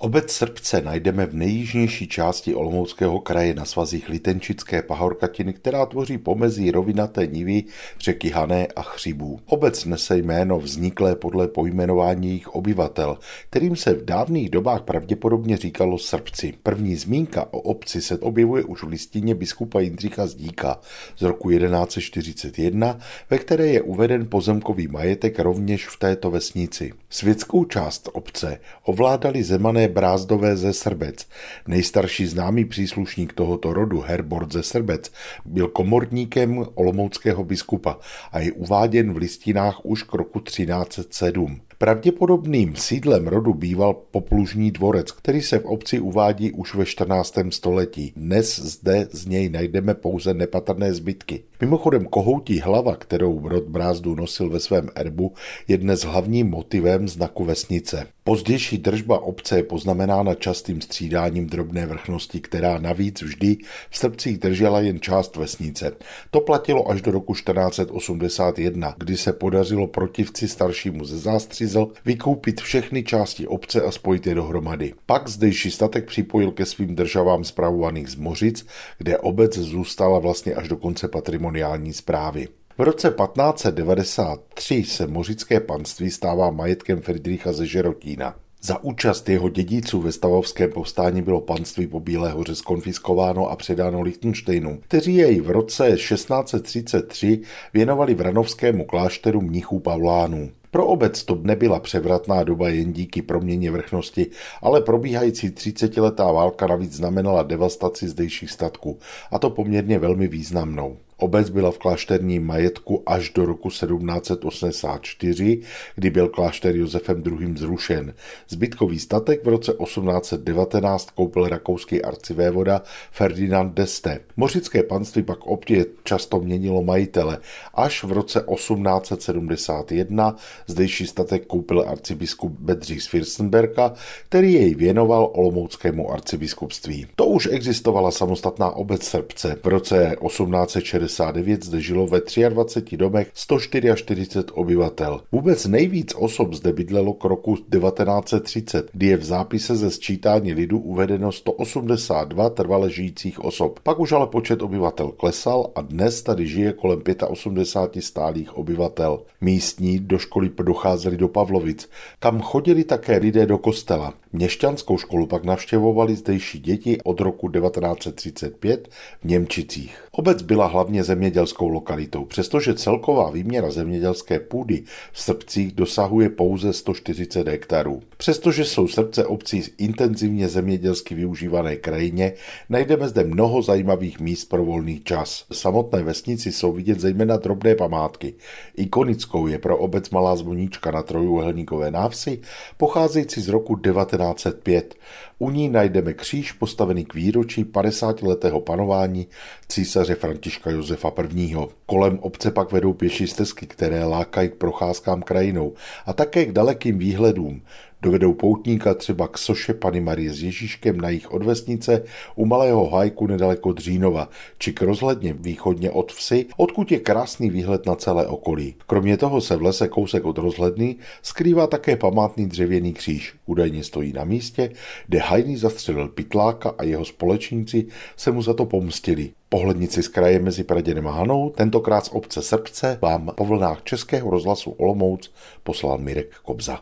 Obec Srbce najdeme v nejjižnější části Olomouckého kraje na svazích Litenčické pahorkatiny, která tvoří pomezí rovinaté nivy řeky Hané a Chřibů. Obec nese jméno vzniklé podle pojmenování jejich obyvatel, kterým se v dávných dobách pravděpodobně říkalo Srbci. První zmínka o obci se objevuje už v listině biskupa Jindřicha Zdíka z roku 1141, ve které je uveden pozemkový majetek rovněž v této vesnici. Světskou část obce ovládali zemané Brázdové ze Srbec. Nejstarší známý příslušník tohoto rodu, Herbort ze Srbec, byl komorníkem olomouckého biskupa a je uváděn v listinách už k roku 1307. Pravděpodobným sídlem rodu býval poplužní dvorec, který se v obci uvádí už ve 14. století. Dnes zde z něj najdeme pouze nepatrné zbytky. Mimochodem kohoutí hlava, kterou rod Brázdu nosil ve svém erbu, je dnes hlavním motivem znaku vesnice. Pozdější držba obce je poznamenána častým střídáním drobné vrchnosti, která navíc vždy v srdcích držela jen část vesnice. To platilo až do roku 1481, kdy se podařilo protivci staršímu ze zástřizel vykoupit všechny části obce a spojit je dohromady. Pak zdejší statek připojil ke svým državám zpravovaných z Mořic, kde obec zůstala vlastně až do konce patrimoniální zprávy. V roce 1593 se mořické panství stává majetkem Friedricha ze Žerotína. Za účast jeho dědiců ve stavovském povstání bylo panství po Bílé hoře skonfiskováno a předáno Lichtensteinu, kteří jej v roce 1633 věnovali vranovskému klášteru mnichů Pavlánů. Pro obec to nebyla převratná doba jen díky proměně vrchnosti, ale probíhající 30-letá válka navíc znamenala devastaci zdejších statků, a to poměrně velmi významnou. Obec byla v klášterním majetku až do roku 1784, kdy byl klášter Josefem II. zrušen. Zbytkový statek v roce 1819 koupil rakouský arcivévoda Ferdinand d'Este. Mořické panství pak opět často měnilo majitele. Až v roce 1871 zdejší statek koupil arcibiskup Bedřich z Fürstenberga, který jej věnoval olomouckému arcibiskupství. To už existovala samostatná obec Srbce. V roce 1860 1969 zde žilo ve 23 domech 144 obyvatel. Vůbec nejvíc osob zde bydlelo k roku 1930, kdy je v zápise ze sčítání lidu uvedeno 182 trvale žijících osob. Pak už ale počet obyvatel klesal a dnes tady žije kolem 85 stálých obyvatel. Místní do školy docházeli do Pavlovic, kam chodili také lidé do kostela. Měšťanskou školu pak navštěvovali zdejší děti od roku 1935 v Němčicích. Obec byla hlavně zemědělskou lokalitou, přestože celková výměra zemědělské půdy v Srbcích dosahuje pouze 140 hektarů. Přestože jsou srdce obcí intenzivně zemědělsky využívané krajině, najdeme zde mnoho zajímavých míst pro volný čas. V samotné vesnici jsou vidět zejména drobné památky. Ikonickou je pro obec malá zvoníčka na trojuhelníkové návsi, pocházející z roku 1905. U ní najdeme kříž postavený k výročí 50-letého panování císaře Františka Josefa I. Kolem obce pak vedou pěší stezky, které lákají k procházkám krajinou a také k dalekým výhledům. Dovedou poutníka třeba k soše Pany Marie s Ježíškem na jich od vesnice u Malého hajku nedaleko Dřínova, či k rozhledně východně od vsi, odkud je krásný výhled na celé okolí. Kromě toho se v lese kousek od rozhledny skrývá také památný dřevěný kříž. Údajně stojí na místě, kde Hajný zastřelil Pitláka a jeho společníci se mu za to pomstili. Pohlednici z kraje mezi Praděnem a Hanou, tentokrát z obce Srbce, vám po vlnách Českého rozhlasu Olomouc poslal Mirek Kobza.